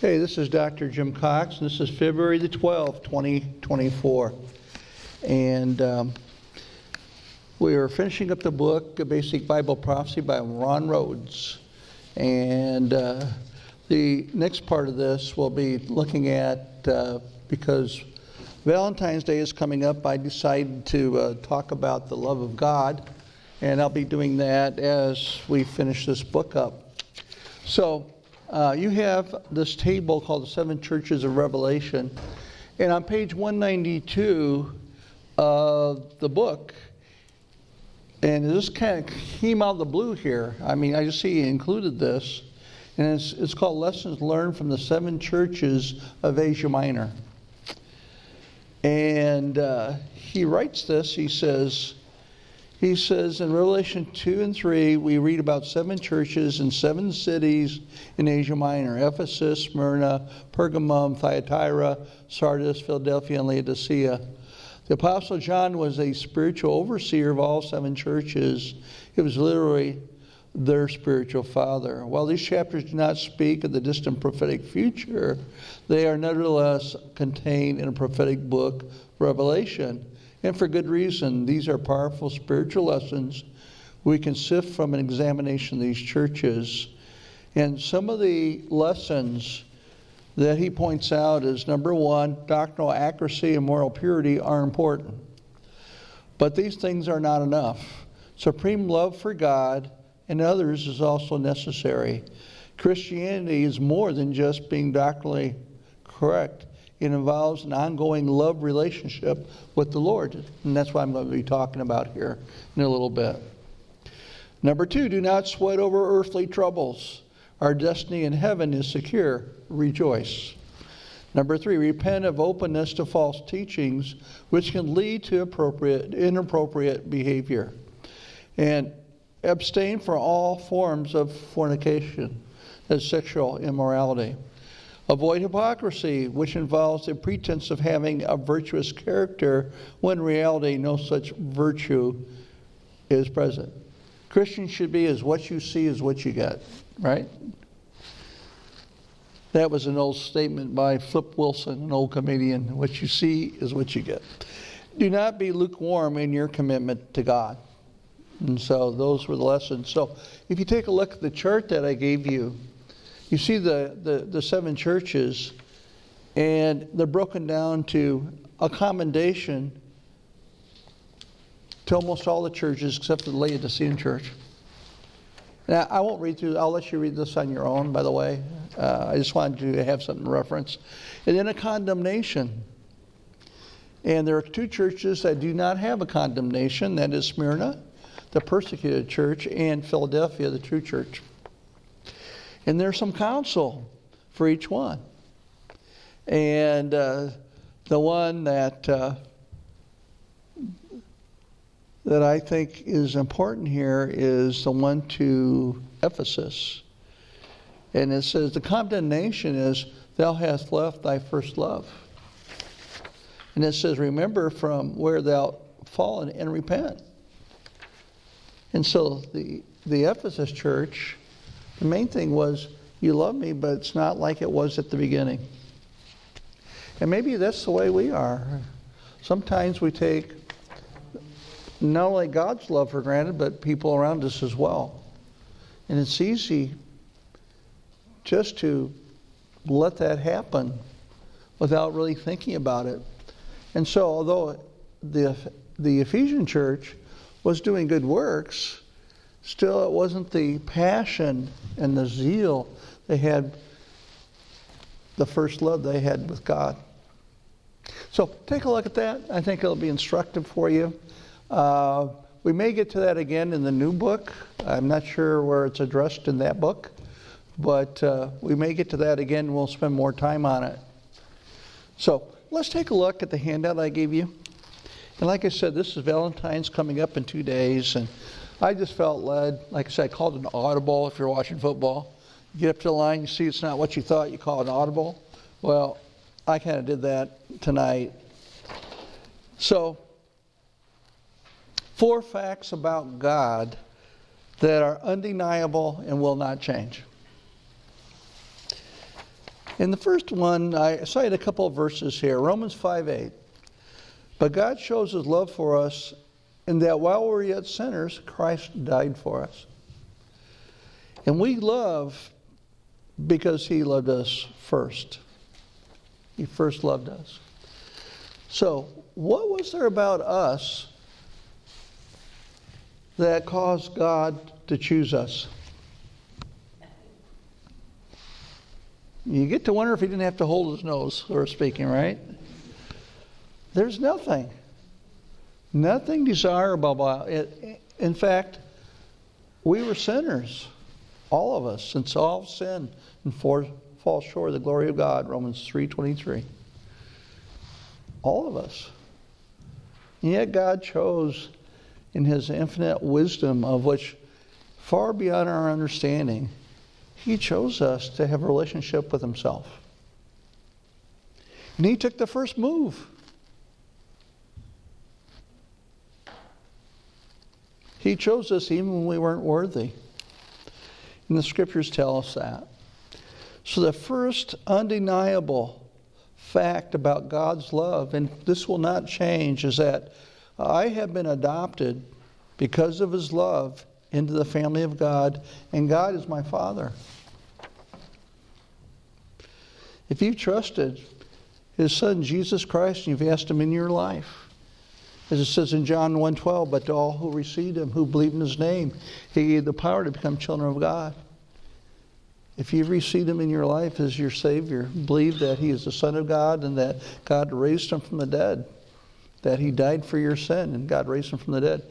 Hey, this is Dr. Jim Cox, and this is February the 12th, 2024. And um, we are finishing up the book, A Basic Bible Prophecy by Ron Rhodes. And uh, the next part of this we'll be looking at, uh, because Valentine's Day is coming up, I decided to uh, talk about the love of God. And I'll be doing that as we finish this book up. So, uh, you have this table called the Seven Churches of Revelation. And on page 192 of the book, and this kind of came out of the blue here. I mean, I just see he included this. And it's, it's called Lessons Learned from the Seven Churches of Asia Minor. And uh, he writes this. He says, he says in Revelation 2 and 3, we read about seven churches in seven cities in Asia Minor Ephesus, Smyrna, Pergamum, Thyatira, Sardis, Philadelphia, and Laodicea. The Apostle John was a spiritual overseer of all seven churches. He was literally their spiritual father. While these chapters do not speak of the distant prophetic future, they are nevertheless contained in a prophetic book, Revelation. And for good reason. These are powerful spiritual lessons we can sift from an examination of these churches. And some of the lessons that he points out is number one, doctrinal accuracy and moral purity are important. But these things are not enough. Supreme love for God and others is also necessary. Christianity is more than just being doctrinally correct. It involves an ongoing love relationship with the Lord. And that's what I'm going to be talking about here in a little bit. Number two, do not sweat over earthly troubles. Our destiny in heaven is secure. Rejoice. Number three, repent of openness to false teachings, which can lead to appropriate, inappropriate behavior. And abstain from all forms of fornication, as sexual immorality. Avoid hypocrisy, which involves the pretense of having a virtuous character when in reality no such virtue is present. Christians should be as what you see is what you get, right? That was an old statement by Flip Wilson, an old comedian. What you see is what you get. Do not be lukewarm in your commitment to God. And so those were the lessons. So if you take a look at the chart that I gave you, you see the, the, the seven churches, and they're broken down to a commendation to almost all the churches except the Laodicean church. Now, I won't read through, I'll let you read this on your own, by the way. Uh, I just wanted to have something to reference. And then a condemnation. And there are two churches that do not have a condemnation that is Smyrna, the persecuted church, and Philadelphia, the true church. And there's some counsel for each one. And uh, the one that uh, that I think is important here is the one to Ephesus. And it says, The condemnation is, Thou hast left thy first love. And it says, Remember from where thou fallen and repent. And so the, the Ephesus church the main thing was, you love me, but it's not like it was at the beginning. And maybe that's the way we are. Sometimes we take not only God's love for granted, but people around us as well. And it's easy just to let that happen without really thinking about it. And so, although the, the Ephesian church was doing good works, Still, it wasn't the passion and the zeal they had, the first love they had with God. So take a look at that. I think it'll be instructive for you. Uh, we may get to that again in the new book. I'm not sure where it's addressed in that book, but uh, we may get to that again. We'll spend more time on it. So let's take a look at the handout I gave you. And like I said, this is Valentine's coming up in two days, and I just felt led, like I said, I called an audible if you're watching football. You get up to the line, you see it's not what you thought, you call an audible. Well, I kind of did that tonight. So, four facts about God that are undeniable and will not change. In the first one, I cite a couple of verses here Romans 5 8. But God shows his love for us in that while we were yet sinners, Christ died for us. And we love because he loved us first. He first loved us. So, what was there about us that caused God to choose us? You get to wonder if he didn't have to hold his nose, or speaking, right? There's nothing. Nothing desirable about it. In fact, we were sinners, all of us, since all sin and fall short of the glory of God, Romans 3.23. All of us. And yet God chose in his infinite wisdom of which far beyond our understanding, he chose us to have a relationship with himself. And he took the first move. He chose us even when we weren't worthy. And the scriptures tell us that. So, the first undeniable fact about God's love, and this will not change, is that I have been adopted because of his love into the family of God, and God is my Father. If you've trusted his Son, Jesus Christ, and you've asked him in your life, as it says in John 1.12, but to all who received him, who believed in his name, he gave the power to become children of God. If you've received him in your life as your Savior, believe that he is the Son of God and that God raised him from the dead, that he died for your sin and God raised him from the dead.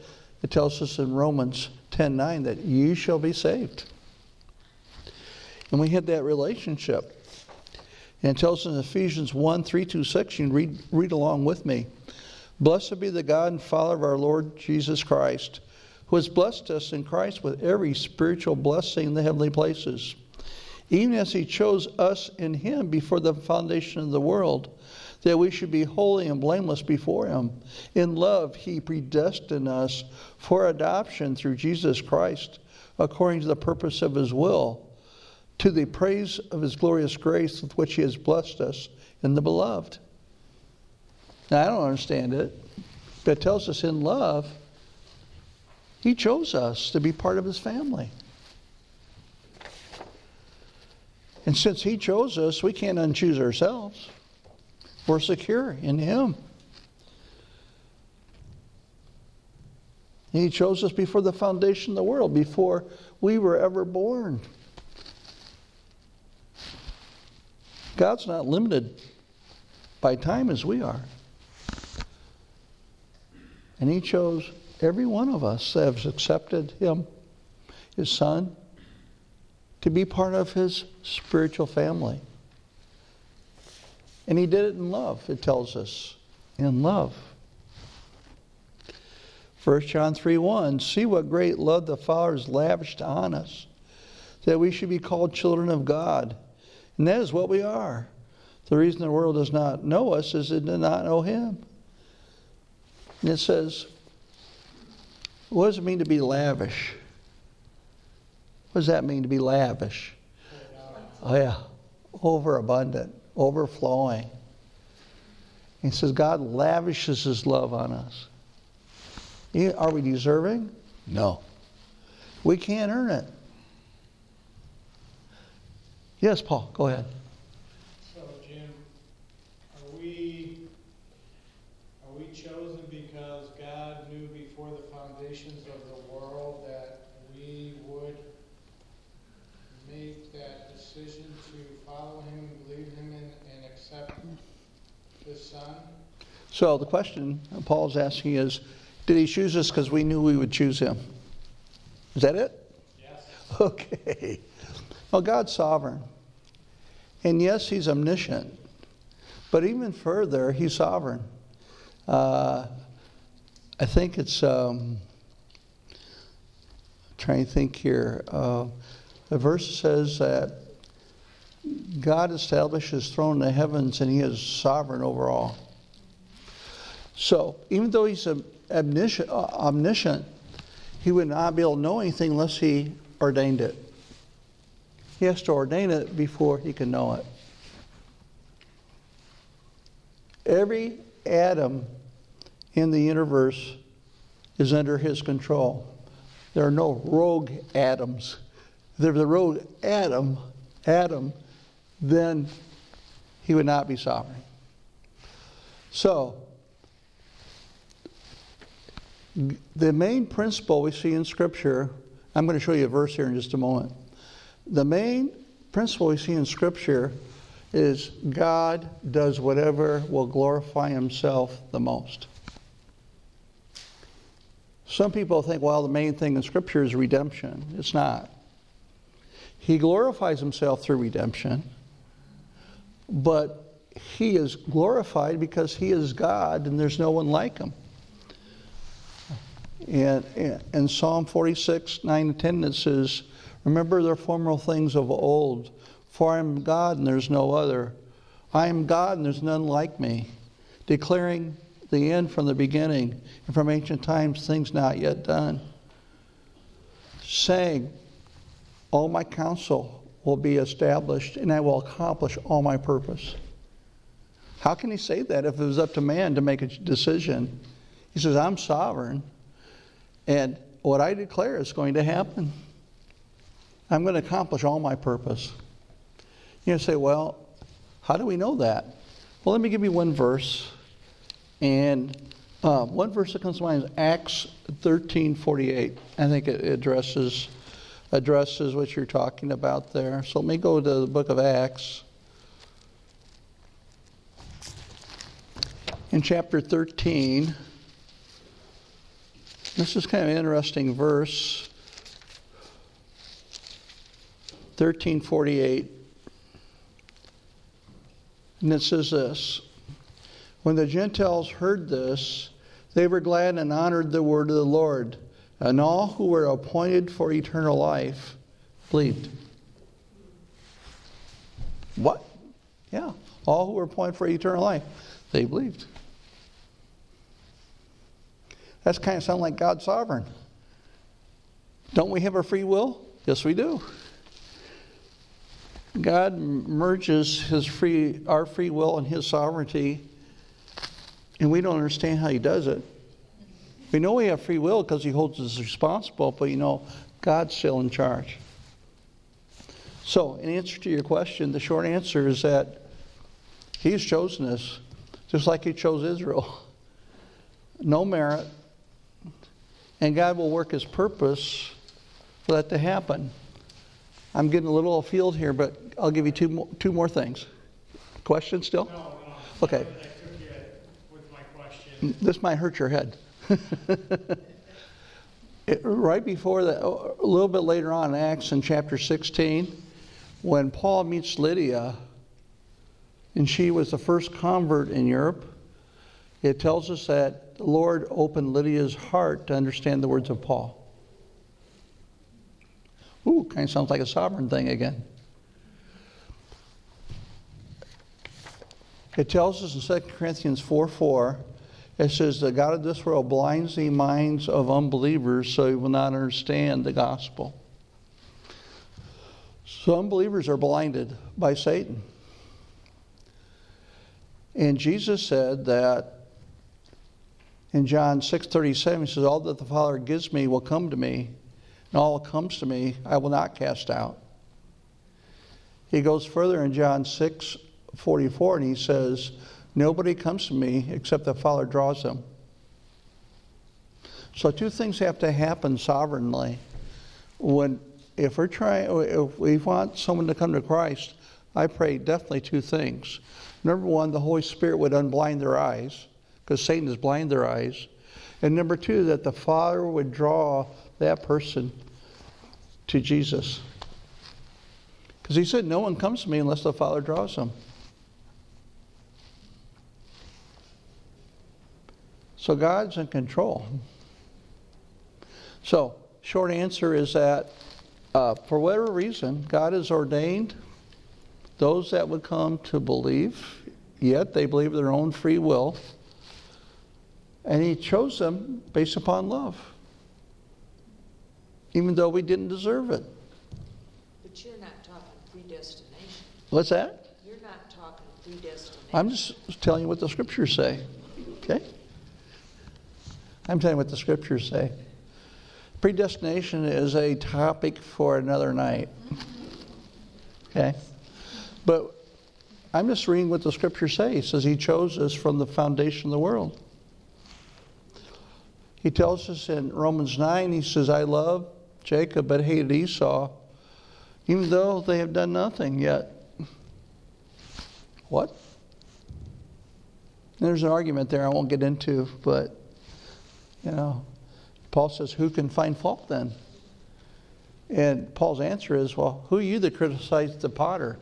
It tells us in Romans 10.9 that you shall be saved. And we had that relationship. And it tells us in Ephesians 1, 3 to 6, you read, read along with me. Blessed be the God and Father of our Lord Jesus Christ, who has blessed us in Christ with every spiritual blessing in the heavenly places, even as he chose us in him before the foundation of the world, that we should be holy and blameless before him. In love, he predestined us for adoption through Jesus Christ, according to the purpose of his will, to the praise of his glorious grace with which he has blessed us in the beloved. Now, I don't understand it, but it tells us in love, He chose us to be part of His family. And since He chose us, we can't unchoose ourselves. We're secure in Him. He chose us before the foundation of the world, before we were ever born. God's not limited by time as we are. And he chose every one of us that has accepted him, his son, to be part of his spiritual family. And he did it in love, it tells us. In love. 1 John 3 1 See what great love the Father has lavished on us, that we should be called children of God. And that is what we are. The reason the world does not know us is it did not know him. And it says, what does it mean to be lavish? What does that mean to be lavish? Oh, yeah. Overabundant, overflowing. He says God lavishes his love on us. Are we deserving? No. We can't earn it. Yes, Paul, go ahead. So the question Paul's asking is Did he choose us because we knew we would choose him? Is that it? Yes. Okay. Well, God's sovereign. And yes, he's omniscient. But even further, he's sovereign. Uh, I think it's, um, trying to think here. Uh, the verse says that God established his throne in the heavens and he is sovereign over all. So even though he's omniscient, uh, omniscient, he would not be able to know anything unless he ordained it. He has to ordain it before he can know it. Every atom in the universe is under his control. There are no rogue atoms. If there's a rogue atom, atom, then he would not be sovereign. So, the main principle we see in Scripture, I'm going to show you a verse here in just a moment. The main principle we see in Scripture is God does whatever will glorify Himself the most. Some people think, well, the main thing in Scripture is redemption. It's not. He glorifies Himself through redemption, but He is glorified because He is God and there's no one like Him. And in Psalm 46, 9 and 10, it says, Remember the former things of old, for I am God and there's no other. I am God and there's none like me, declaring the end from the beginning, and from ancient times things not yet done. Saying, All my counsel will be established, and I will accomplish all my purpose. How can he say that if it was up to man to make a decision? He says, I'm sovereign. And what I declare is going to happen. I'm going to accomplish all my purpose. You say, well, how do we know that? Well, let me give you one verse. And uh, one verse that comes to mind is Acts 13 48. I think it addresses, addresses what you're talking about there. So let me go to the book of Acts. In chapter 13, this is kind of an interesting verse. 1348. And it says this When the Gentiles heard this, they were glad and honored the word of the Lord, and all who were appointed for eternal life believed. What? Yeah, all who were appointed for eternal life, they believed. That's kind of sound like God's sovereign. Don't we have a free will? Yes, we do. God merges his free, our free will and his sovereignty, and we don't understand how he does it. We know we have free will because he holds us responsible, but you know, God's still in charge. So, in answer to your question, the short answer is that he's chosen us, just like he chose Israel. No merit, and God will work His purpose for that to happen. I'm getting a little off field here, but I'll give you two more, two more things. Question still? No, no. Okay. I took you with my question. This might hurt your head. It- right before that, oh, a little bit later on in Acts in chapter 16, when Paul meets Lydia, and she was the first convert in Europe, it tells us that the Lord opened Lydia's heart to understand the words of Paul. Ooh, kind of sounds like a sovereign thing again. It tells us in 2 Corinthians 4 4, it says, The God of this world blinds the minds of unbelievers so he will not understand the gospel. So unbelievers are blinded by Satan. And Jesus said that in John 6:37 he says all that the Father gives me will come to me and all that comes to me I will not cast out. He goes further in John 6:44 and he says nobody comes to me except the Father draws them. So two things have to happen sovereignly. When if we're trying if we want someone to come to Christ, I pray definitely two things. Number one, the Holy Spirit would unblind their eyes because Satan has blinded their eyes. And number two, that the Father would draw that person to Jesus. Because he said, No one comes to me unless the Father draws them. So God's in control. So, short answer is that uh, for whatever reason, God has ordained those that would come to believe, yet they believe their own free will, and He chose them based upon love, even though we didn't deserve it. But you're not talking predestination. What's that? You're not talking predestination. I'm just telling you what the scriptures say. Okay? I'm telling you what the scriptures say. Predestination is a topic for another night. Okay? But I'm just reading what the scriptures say. He says he chose us from the foundation of the world. He tells us in Romans 9, he says, I love Jacob but hated Esau, even though they have done nothing yet. What? There's an argument there I won't get into, but, you know, Paul says, Who can find fault then? And Paul's answer is, Well, who are you that criticize the potter?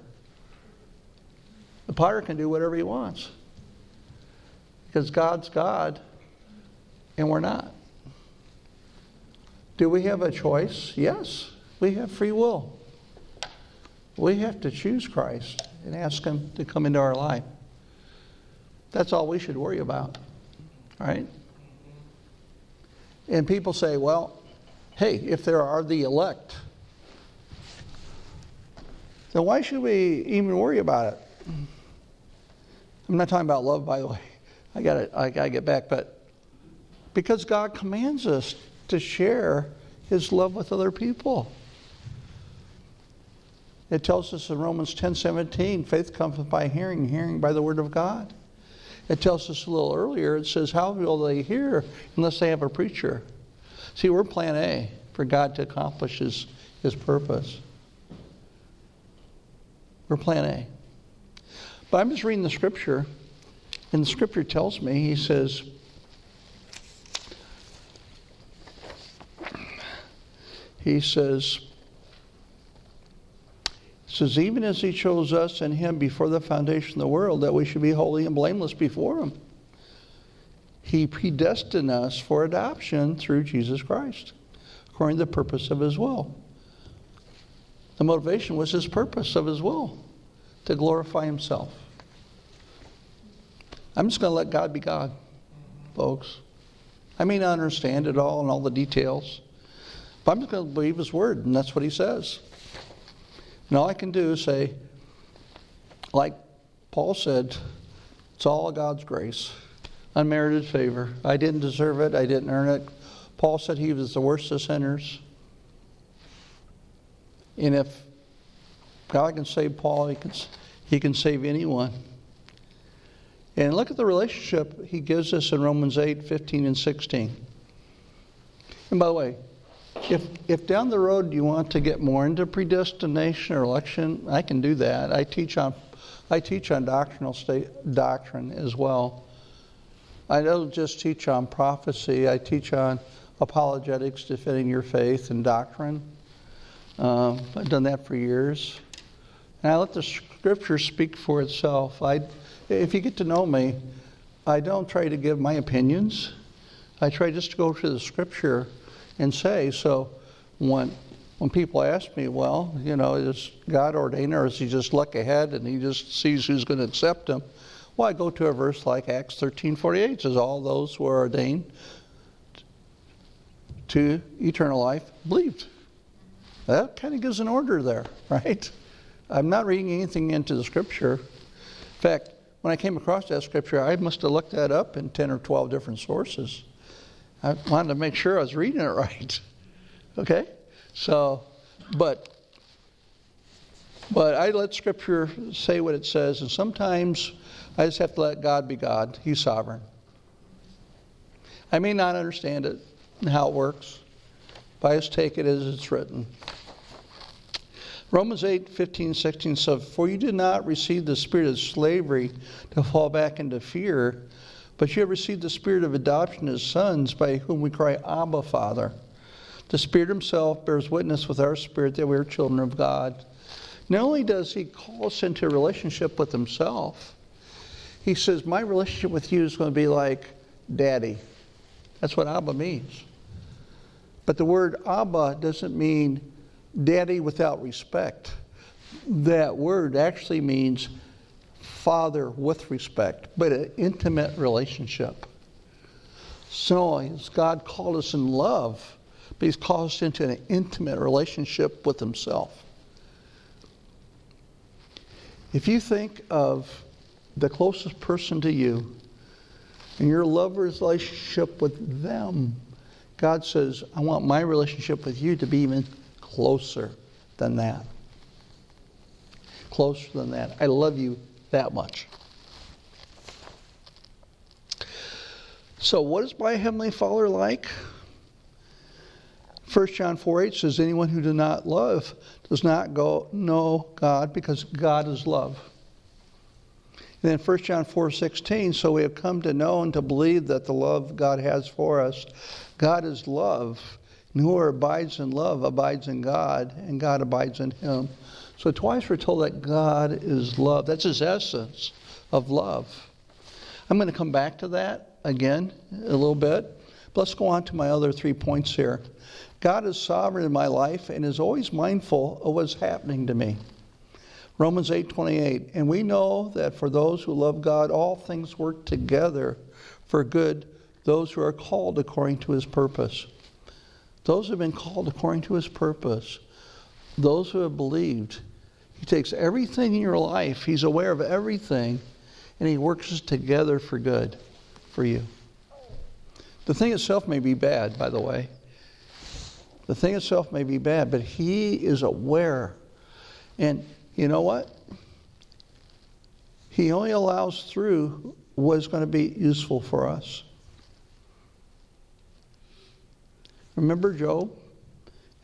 The potter can do whatever he wants because God's God and we're not. Do we have a choice? Yes, we have free will. We have to choose Christ and ask Him to come into our life. That's all we should worry about, right? And people say, well, hey, if there are the elect, then why should we even worry about it? I'm not talking about love, by the way. I got I got to get back, but because God commands us to share His love with other people. It tells us in Romans 10 17, faith comes by hearing, hearing by the word of God. It tells us a little earlier, it says, How will they hear unless they have a preacher? See, we're plan A for God to accomplish His, his purpose. We're plan A. But I'm just reading the scripture, and the scripture tells me, He says, He says, says, even as he chose us and him before the foundation of the world, that we should be holy and blameless before him. He predestined us for adoption through Jesus Christ, according to the purpose of his will. The motivation was his purpose of his will, to glorify himself. I'm just going to let God be God, folks. I may not understand it all and all the details, but I'm just going to believe his word, and that's what he says. And all I can do is say, like Paul said, it's all God's grace, unmerited favor. I didn't deserve it, I didn't earn it. Paul said he was the worst of sinners. And if God can save Paul, he can, he can save anyone. And look at the relationship he gives us in Romans 8 15 and 16. And by the way, if, if down the road you want to get more into predestination or election, I can do that. I teach on, I teach on doctrinal state, doctrine as well. I don't just teach on prophecy. I teach on apologetics, defending your faith, and doctrine. Um, I've done that for years, and I let the Scripture speak for itself. I, if you get to know me, I don't try to give my opinions. I try just to go to the Scripture and say. So when when people ask me, well, you know, is God ordained or is he just look ahead and he just sees who's going to accept him? Well, I go to a verse like Acts 13 48 says, All those who are ordained to eternal life believed. That kind of gives an order there, right? I'm not reading anything into the scripture. In fact, when I came across that scripture, I must have looked that up in 10 or 12 different sources. I wanted to make sure I was reading it right. Okay? So, but but I let scripture say what it says and sometimes I just have to let God be God. He's sovereign. I may not understand it and how it works, but I just take it as it's written. Romans 8, 15, 16 says, For you did not receive the spirit of slavery to fall back into fear, but you have received the spirit of adoption as sons, by whom we cry, Abba, Father. The Spirit Himself bears witness with our spirit that we are children of God. Not only does He call us into a relationship with Himself, He says, My relationship with you is going to be like daddy. That's what Abba means. But the word Abba doesn't mean daddy without respect. That word actually means father with respect, but an intimate relationship. So as God called us in love, but He's called us into an intimate relationship with Himself. If you think of the closest person to you, and your love relationship with them, God says, I want my relationship with you to be even closer than that. Closer than that. I love you that much. So, what is my Heavenly Father like? 1 John 4 8 says, Anyone who does not love does not go know God because God is love. And then 1 John 4 16, so we have come to know and to believe that the love God has for us. God is love. And whoever abides in love abides in God, and God abides in him. So twice we're told that God is love. That's his essence of love. I'm going to come back to that again a little bit. But let's go on to my other three points here. God is sovereign in my life and is always mindful of what's happening to me. Romans 8:28 and we know that for those who love God all things work together for good those who are called according to his purpose. Those who have been called according to his purpose. Those who have believed. He takes everything in your life, he's aware of everything and he works it together for good for you. The thing itself may be bad, by the way. The thing itself may be bad, but he is aware. And you know what? He only allows through what is going to be useful for us. Remember Job?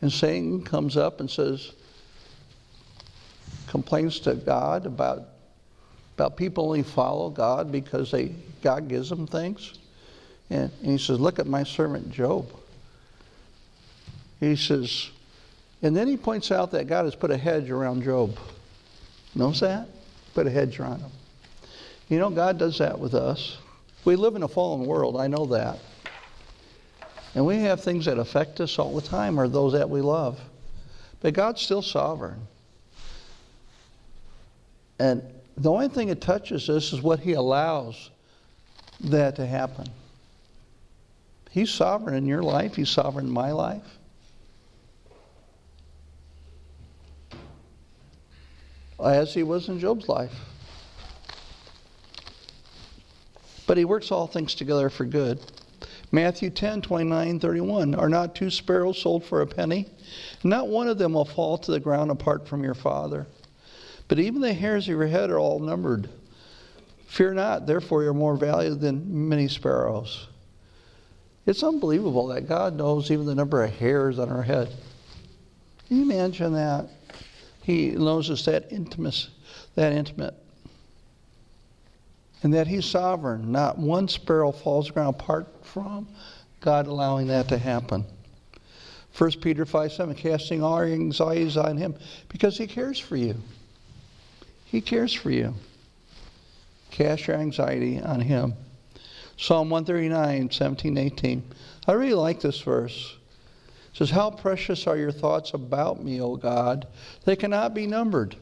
And Satan comes up and says, complains to God about, about people only follow God because they, God gives them things. And, and he says, Look at my servant Job. He says, and then he points out that God has put a hedge around Job. Knows that? Put a hedge around him. You know, God does that with us. We live in a fallen world, I know that. And we have things that affect us all the time, or those that we love. But God's still sovereign. And the only thing that touches us is what He allows that to happen. He's sovereign in your life, He's sovereign in my life. As He was in Job's life. But He works all things together for good. Matthew 10, 29, 31. Are not two sparrows sold for a penny? Not one of them will fall to the ground apart from your Father. But even the hairs of your head are all numbered. Fear not, therefore you're more valuable than many sparrows. It's unbelievable that God knows even the number of hairs on our head. Can you imagine that? He knows us that intimate, that intimate. And that He's sovereign. Not one sparrow falls ground apart from God allowing that to happen. 1 Peter 5 7, casting all your anxieties on Him because He cares for you. He cares for you. Cast your anxiety on Him. Psalm 139, 17, 18. I really like this verse. It says, How precious are your thoughts about me, O God? They cannot be numbered.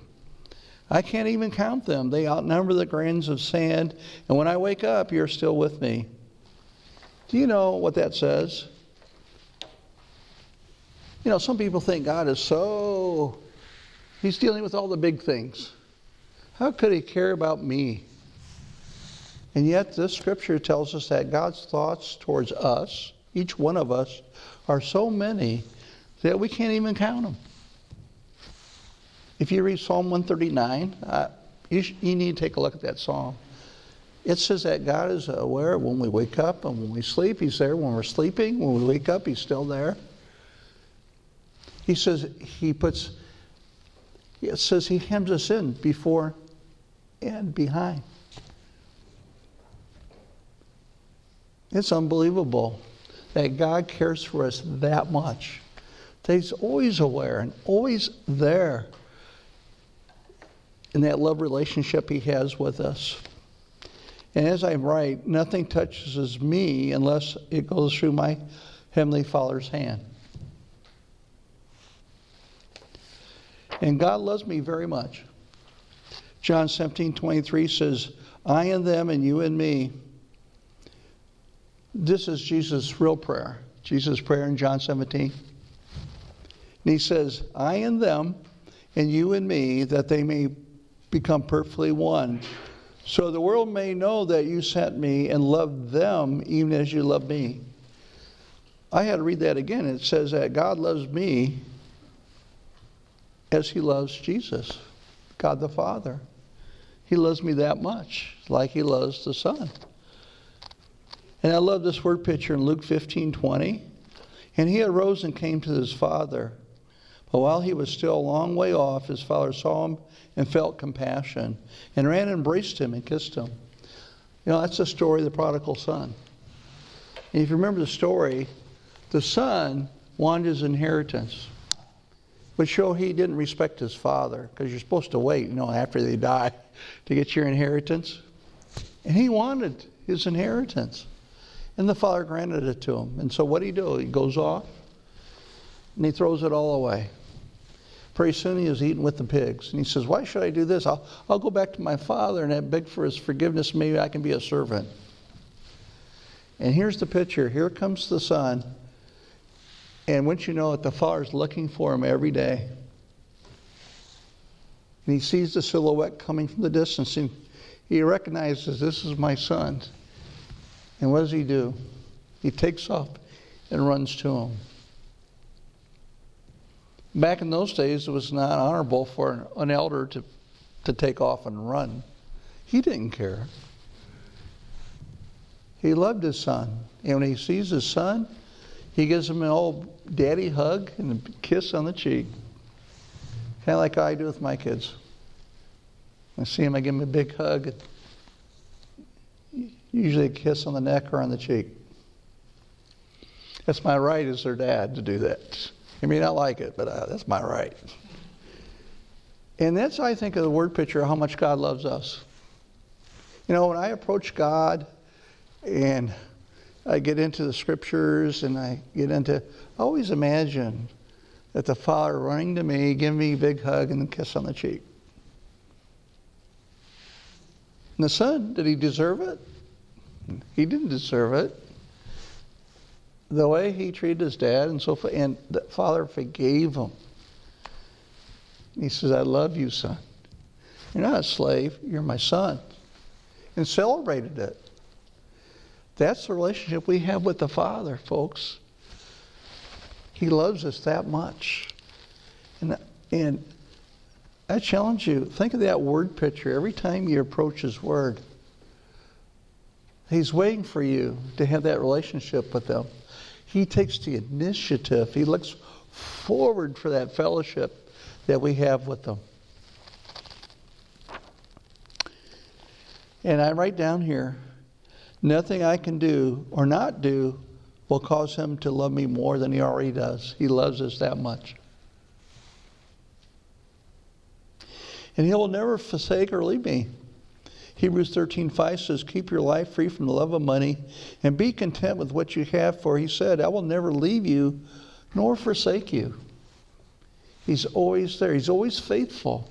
I can't even count them. They outnumber the grains of sand. And when I wake up, you're still with me. Do you know what that says? You know, some people think God is so, He's dealing with all the big things. How could He care about me? And yet, this scripture tells us that God's thoughts towards us, each one of us, are so many that we can't even count them. If you read Psalm 139, uh, you, sh- you need to take a look at that psalm. It says that God is aware when we wake up and when we sleep, He's there. When we're sleeping, when we wake up, He's still there. He says He puts, it says He hems us in before and behind. It's unbelievable that God cares for us that much. That He's always aware and always there in that love relationship He has with us. And as I write, nothing touches me unless it goes through my Heavenly Father's hand. And God loves me very much. John 17, 23 says, I and them and you and me. This is Jesus' real prayer. Jesus' prayer in John 17. And he says, I and them and you and me, that they may become perfectly one, So the world may know that you sent me and loved them even as you love me. I had to read that again. It says that God loves me as he loves Jesus, God the Father. He loves me that much, like he loves the Son. And I love this word picture in Luke 15 20. And he arose and came to his father. But while he was still a long way off, his father saw him and felt compassion and ran and embraced him and kissed him. You know, that's the story of the prodigal son. And if you remember the story, the son wanted his inheritance, which show he didn't respect his father because you're supposed to wait, you know, after they die to get your inheritance. And he wanted his inheritance. And the father granted it to him. And so what did he do? He goes off and he throws it all away. Pretty soon he was eating with the pigs. And he says, Why should I do this? I'll, I'll go back to my father and beg for his forgiveness. Maybe I can be a servant. And here's the picture. Here comes the son. And once you know it, the father's looking for him every day. And he sees the silhouette coming from the distance. And he recognizes this is my son. And what does he do? He takes off and runs to him. Back in those days, it was not honorable for an elder to, to take off and run. He didn't care. He loved his son. And when he sees his son, he gives him an old daddy hug and a kiss on the cheek. Kind of like I do with my kids. I see him, I give him a big hug, usually a kiss on the neck or on the cheek. That's my right as their dad to do that. You may not like it, but uh, that's my right. And that's, I think, of the word picture of how much God loves us. You know, when I approach God and I get into the scriptures and I get into, I always imagine that the Father running to me, giving me a big hug and a kiss on the cheek. And the Son, did he deserve it? He didn't deserve it. The way he treated his dad and so forth, and the Father forgave him. He says, I love you, son. You're not a slave, you're my son. And celebrated it. That's the relationship we have with the Father, folks. He loves us that much. And, and I challenge you, think of that word picture every time you approach His Word. He's waiting for you to have that relationship with Him. He takes the initiative, He looks forward for that fellowship that we have with Him. And I write down here nothing I can do or not do will cause him to love me more than he already does. He loves us that much. And he will never forsake or leave me. Hebrews 13, 5 says, Keep your life free from the love of money and be content with what you have, for he said, I will never leave you nor forsake you. He's always there, he's always faithful.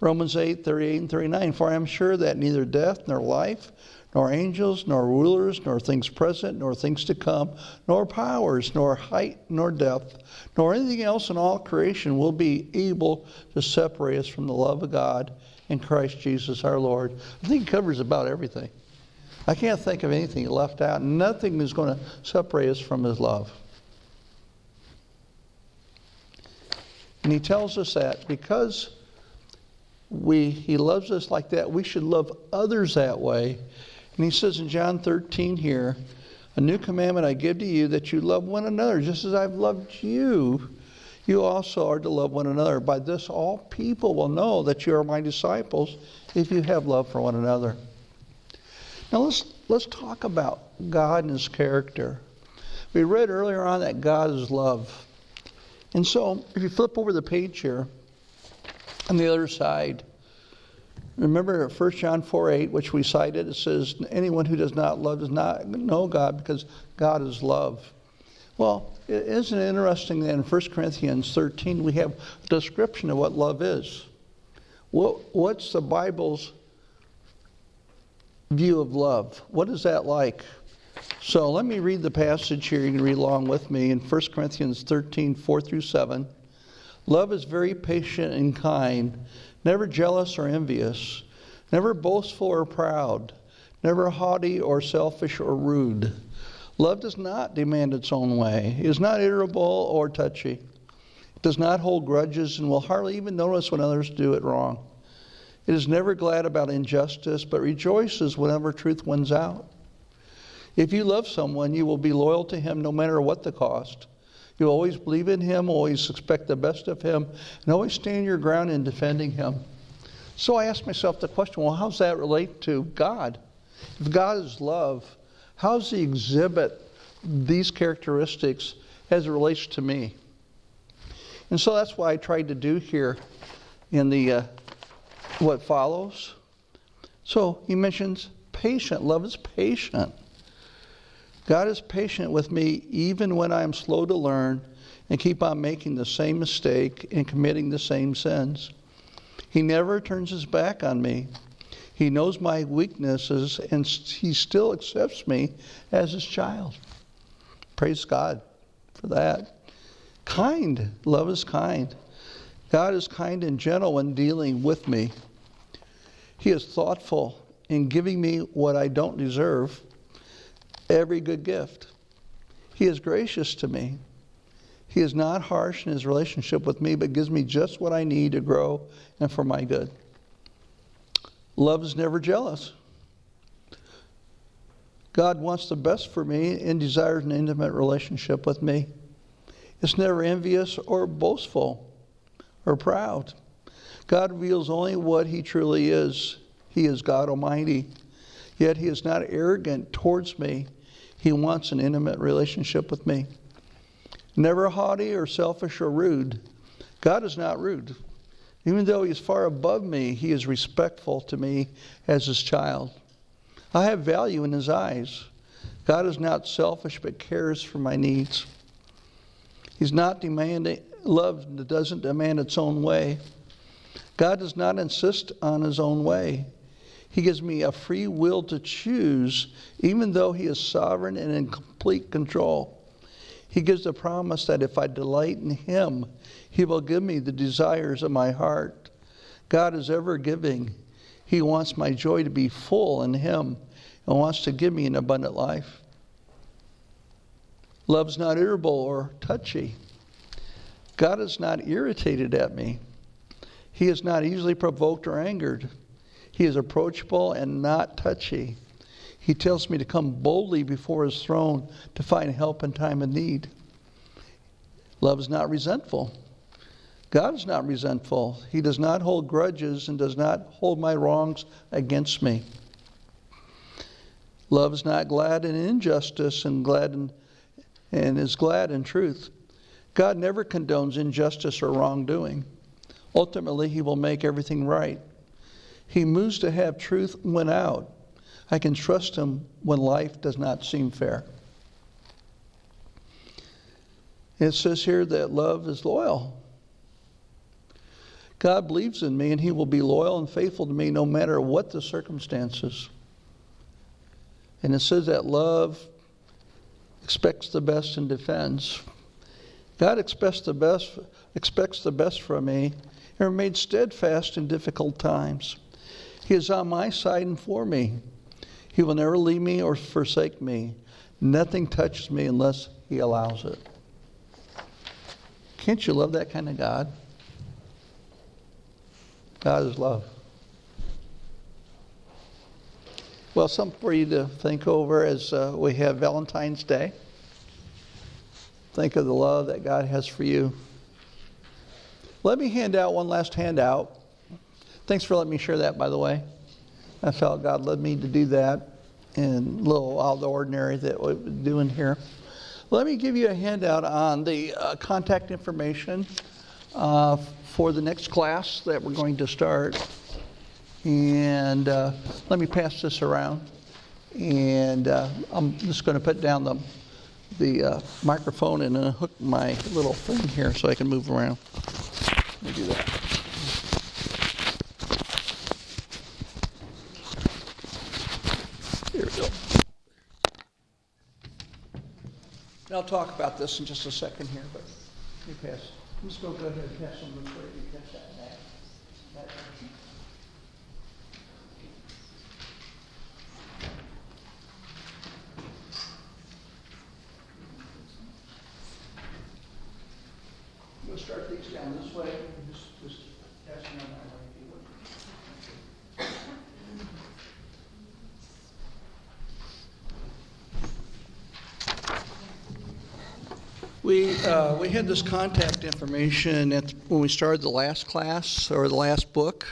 Romans 8, 38 and 39. For I am sure that neither death nor life, nor angels, nor rulers, nor things present, nor things to come, nor powers, nor height, nor depth, nor anything else in all creation will be able to separate us from the love of God in Christ Jesus our Lord. I think it covers about everything. I can't think of anything left out. Nothing is going to separate us from His love. And He tells us that because we, He loves us like that, we should love others that way. And He says in John 13 here, a new commandment I give to you that you love one another just as I've loved you you also are to love one another. By this, all people will know that you are my disciples if you have love for one another. Now, let's, let's talk about God and his character. We read earlier on that God is love. And so, if you flip over the page here, on the other side, remember 1 John 4 8, which we cited, it says, Anyone who does not love does not know God because God is love. Well, isn't it interesting that in 1 Corinthians 13 we have a description of what love is? What, what's the Bible's view of love? What is that like? So let me read the passage here. You can read along with me in 1 Corinthians 13 4 through 7. Love is very patient and kind, never jealous or envious, never boastful or proud, never haughty or selfish or rude. Love does not demand its own way, is not irritable or touchy, it does not hold grudges, and will hardly even notice when others do it wrong. It is never glad about injustice, but rejoices whenever truth wins out. If you love someone, you will be loyal to him no matter what the cost. You always believe in him, always expect the best of him, and always stand your ground in defending him. So I asked myself the question well, how does that relate to God? If God is love, how does he exhibit these characteristics as it relates to me? And so that's what I tried to do here in the uh, what follows. So he mentions patient. Love is patient. God is patient with me even when I am slow to learn and keep on making the same mistake and committing the same sins. He never turns his back on me. He knows my weaknesses and he still accepts me as his child. Praise God for that. Kind. Love is kind. God is kind and gentle when dealing with me. He is thoughtful in giving me what I don't deserve every good gift. He is gracious to me. He is not harsh in his relationship with me, but gives me just what I need to grow and for my good. Love is never jealous. God wants the best for me and desires an intimate relationship with me. It's never envious or boastful or proud. God reveals only what he truly is. He is God Almighty. Yet he is not arrogant towards me. He wants an intimate relationship with me. Never haughty or selfish or rude. God is not rude. Even though he is far above me, he is respectful to me as his child. I have value in his eyes. God is not selfish but cares for my needs. He's not demanding love that doesn't demand its own way. God does not insist on his own way. He gives me a free will to choose, even though He is sovereign and in complete control. He gives the promise that if I delight in Him, He will give me the desires of my heart. God is ever giving. He wants my joy to be full in Him and wants to give me an abundant life. Love's not irritable or touchy. God is not irritated at me. He is not easily provoked or angered. He is approachable and not touchy. He tells me to come boldly before his throne to find help in time of need. Love is not resentful. God is not resentful. He does not hold grudges and does not hold my wrongs against me. Love is not glad in injustice and glad in, and is glad in truth. God never condones injustice or wrongdoing. Ultimately, he will make everything right. He moves to have truth win out. I can trust him when life does not seem fair. It says here that love is loyal. God believes in me and he will be loyal and faithful to me no matter what the circumstances. And it says that love expects the best and defends. God expects the best, expects the best from me and remains steadfast in difficult times. He is on my side and for me. He will never leave me or forsake me. Nothing touches me unless He allows it. Can't you love that kind of God? God is love. Well, something for you to think over as uh, we have Valentine's Day. Think of the love that God has for you. Let me hand out one last handout. Thanks for letting me share that, by the way. I felt God led me to do that and a little out of the ordinary that we're doing here. Let me give you a handout on the uh, contact information uh, for the next class that we're going to start. And uh, let me pass this around. And uh, I'm just going to put down the, the uh, microphone and hook my little thing here so I can move around. Let me do that. I'll talk about this in just a second here, but you pass. Let's go, ahead and pass on the prayer. You pass that back. That. We'll start these down this way. We, uh, we had this contact information at, when we started the last class, or the last book.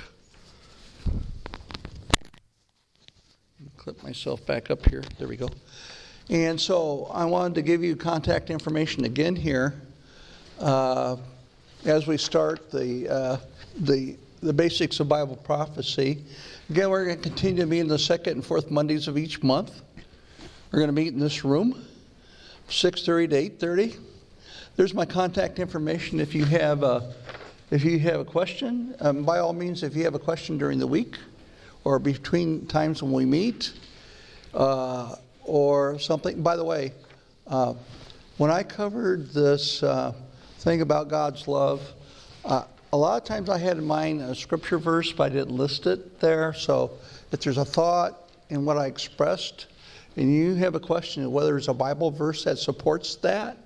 Clip myself back up here, there we go. And so I wanted to give you contact information again here. uh, As we start the, uh, the, the basics of Bible prophecy. Again, we're going to continue to meet in the second and fourth Mondays of each month. We're going to meet in this room, 6:30 to 8:30. There's my contact information if you have a, if you have a question. Um, by all means, if you have a question during the week or between times when we meet uh, or something. By the way, uh, when I covered this uh, thing about God's love, uh, a lot of times I had in mind a scripture verse, but I didn't list it there. So if there's a thought in what I expressed, and you have a question of whether it's a Bible verse that supports that,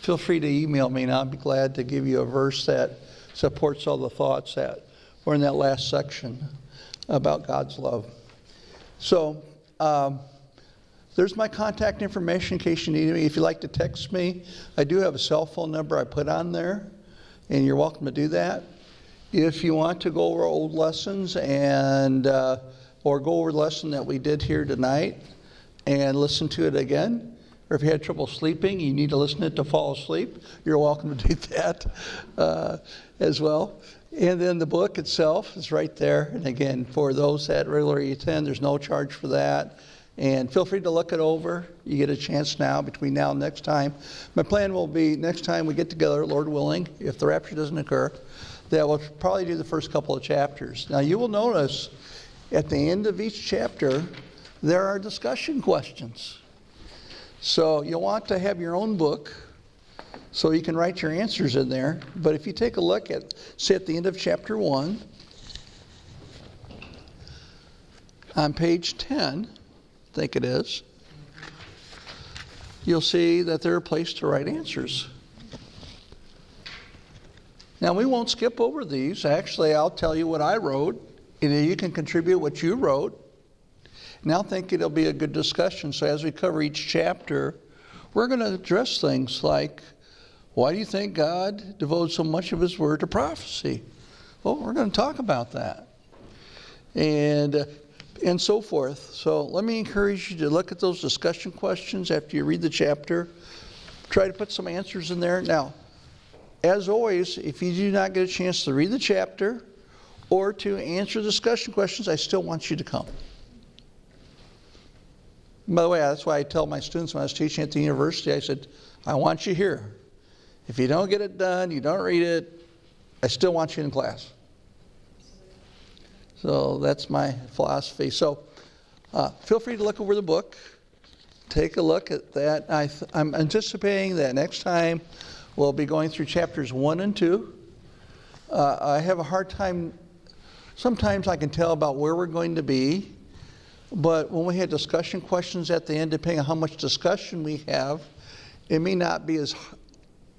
feel free to email me, and I'll be glad to give you a verse that supports all the thoughts that were in that last section about God's love. So, um, there's my contact information in case you need me. If you'd like to text me, I do have a cell phone number I put on there, and you're welcome to do that. If you want to go over old lessons and uh, or go over the lesson that we did here tonight and listen to it again, or if you had trouble sleeping, you need to listen to it to fall asleep, you're welcome to do that uh, as well. And then the book itself is right there. And again, for those that regularly attend, there's no charge for that. And feel free to look it over. You get a chance now between now and next time. My plan will be next time we get together, Lord willing, if the rapture doesn't occur, that we'll probably do the first couple of chapters. Now, you will notice at the end of each chapter, there are discussion questions. So you'll want to have your own book so you can write your answers in there. But if you take a look at, say, at the end of chapter 1, on page 10, I think it is, you'll see that there are places to write answers. Now, we won't skip over these. Actually, I'll tell you what I wrote, and you can contribute what you wrote. And I think it'll be a good discussion. So, as we cover each chapter, we're going to address things like why do you think God devotes so much of His Word to prophecy? Well, we're going to talk about that. And, uh, and so forth. So, let me encourage you to look at those discussion questions after you read the chapter. Try to put some answers in there. Now, as always, if you do not get a chance to read the chapter or to answer discussion questions, I still want you to come. By the way, that's why I tell my students when I was teaching at the university, I said, I want you here. If you don't get it done, you don't read it, I still want you in class. So that's my philosophy. So uh, feel free to look over the book, take a look at that. I th- I'm anticipating that next time we'll be going through chapters one and two. Uh, I have a hard time, sometimes I can tell about where we're going to be, but when we have discussion questions at the end, depending on how much discussion we have, it may not be as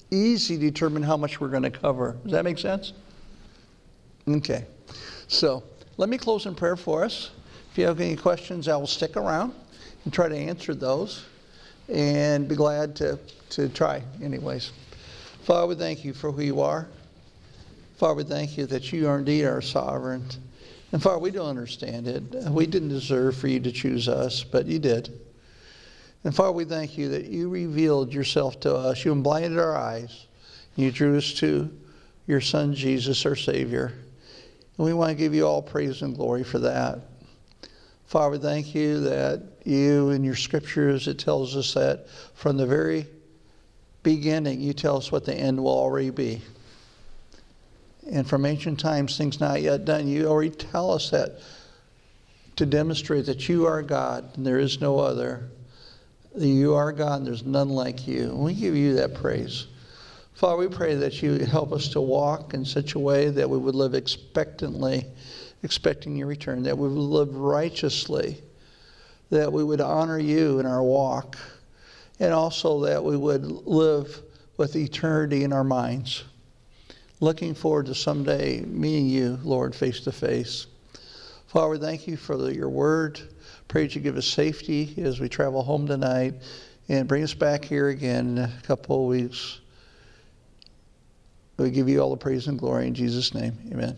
easy to determine how much we're going to cover. Does that make sense? Okay. So let me close in prayer for us. If you have any questions, I will stick around and try to answer those and be glad to, to try, anyways. Father, we thank you for who you are. Father, we thank you that you are indeed our sovereign. And Father, we don't understand it. We didn't deserve for you to choose us, but you did. And Father, we thank you that you revealed yourself to us. You blinded our eyes. You drew us to your Son, Jesus, our Savior. And we want to give you all praise and glory for that. Father, we thank you that you, in your scriptures, it tells us that from the very beginning, you tell us what the end will already be. And from ancient times, things not yet done, you already tell us that to demonstrate that you are God and there is no other. That you are God and there's none like you. And we give you that praise. Father, we pray that you help us to walk in such a way that we would live expectantly, expecting your return, that we would live righteously, that we would honor you in our walk, and also that we would live with eternity in our minds. Looking forward to someday meeting you, Lord, face to face. Father, thank you for the, your word. Pray that you give us safety as we travel home tonight and bring us back here again in a couple of weeks. We give you all the praise and glory in Jesus' name. Amen.